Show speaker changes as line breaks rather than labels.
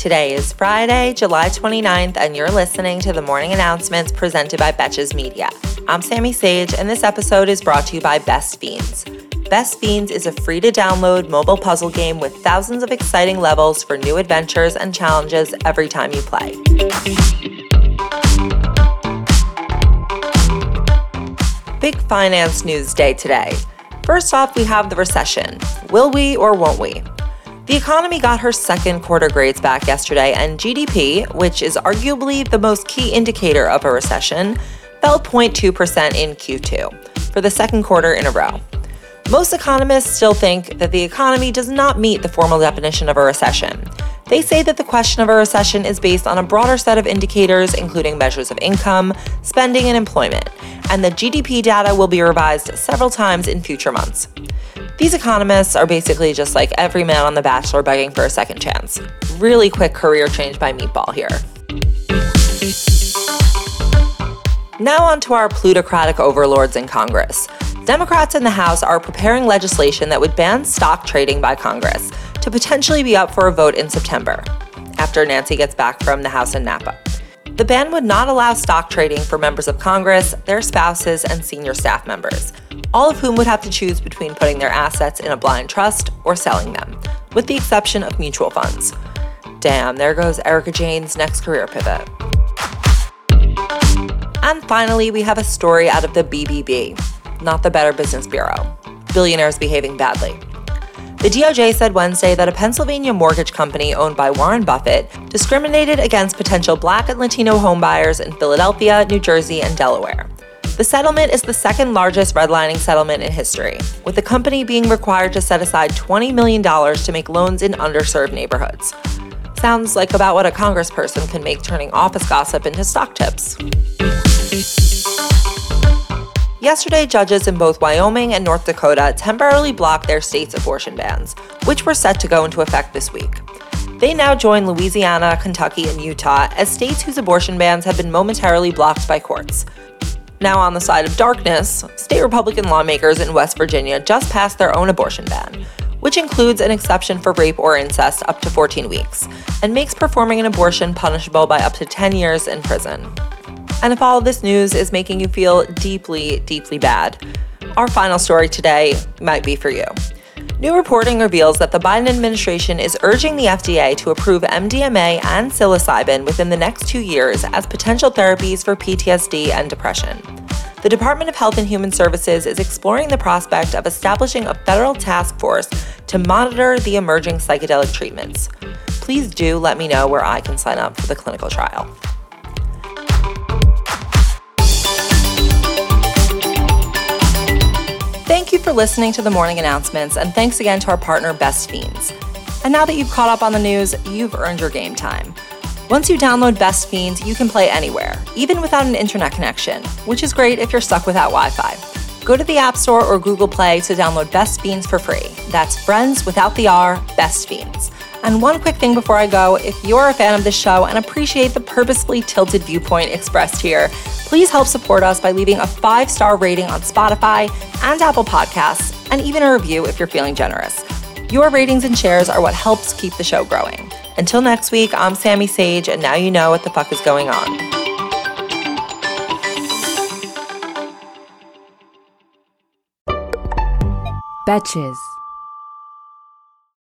Today is Friday, July 29th, and you're listening to the morning announcements presented by Betches Media. I'm Sammy Sage, and this episode is brought to you by Best Fiends. Best Fiends is a free to download mobile puzzle game with thousands of exciting levels for new adventures and challenges every time you play. Big finance news day today. First off, we have the recession. Will we or won't we? The economy got her second quarter grades back yesterday, and GDP, which is arguably the most key indicator of a recession, fell 0.2% in Q2 for the second quarter in a row. Most economists still think that the economy does not meet the formal definition of a recession. They say that the question of a recession is based on a broader set of indicators, including measures of income, spending, and employment, and the GDP data will be revised several times in future months. These economists are basically just like every man on The Bachelor begging for a second chance. Really quick career change by Meatball here. Now, on to our plutocratic overlords in Congress. Democrats in the House are preparing legislation that would ban stock trading by Congress to potentially be up for a vote in September, after Nancy gets back from the House in Napa. The ban would not allow stock trading for members of Congress, their spouses, and senior staff members all of whom would have to choose between putting their assets in a blind trust or selling them, with the exception of mutual funds. Damn, there goes Erika Jayne's next career pivot. And finally, we have a story out of the BBB, not the Better Business Bureau. Billionaires behaving badly. The DOJ said Wednesday that a Pennsylvania mortgage company owned by Warren Buffett discriminated against potential black and Latino homebuyers in Philadelphia, New Jersey, and Delaware. The settlement is the second largest redlining settlement in history, with the company being required to set aside $20 million to make loans in underserved neighborhoods. Sounds like about what a congressperson can make turning office gossip into stock tips. Yesterday, judges in both Wyoming and North Dakota temporarily blocked their state's abortion bans, which were set to go into effect this week. They now join Louisiana, Kentucky, and Utah as states whose abortion bans have been momentarily blocked by courts, now on the side of darkness, state Republican lawmakers in West Virginia just passed their own abortion ban, which includes an exception for rape or incest up to 14 weeks, and makes performing an abortion punishable by up to 10 years in prison. And if all of this news is making you feel deeply, deeply bad, our final story today might be for you. New reporting reveals that the Biden administration is urging the FDA to approve MDMA and psilocybin within the next two years as potential therapies for PTSD and depression. The Department of Health and Human Services is exploring the prospect of establishing a federal task force to monitor the emerging psychedelic treatments. Please do let me know where I can sign up for the clinical trial. For listening to the morning announcements, and thanks again to our partner, Best Fiends. And now that you've caught up on the news, you've earned your game time. Once you download Best Fiends, you can play anywhere, even without an internet connection, which is great if you're stuck without Wi Fi. Go to the App Store or Google Play to download Best Fiends for free. That's friends without the R, Best Fiends. And one quick thing before I go if you're a fan of the show and appreciate the purposefully tilted viewpoint expressed here, please help support us by leaving a five star rating on Spotify and Apple Podcasts, and even a review if you're feeling generous. Your ratings and shares are what helps keep the show growing. Until next week, I'm Sammy Sage, and now you know what the fuck is going on.
Betches.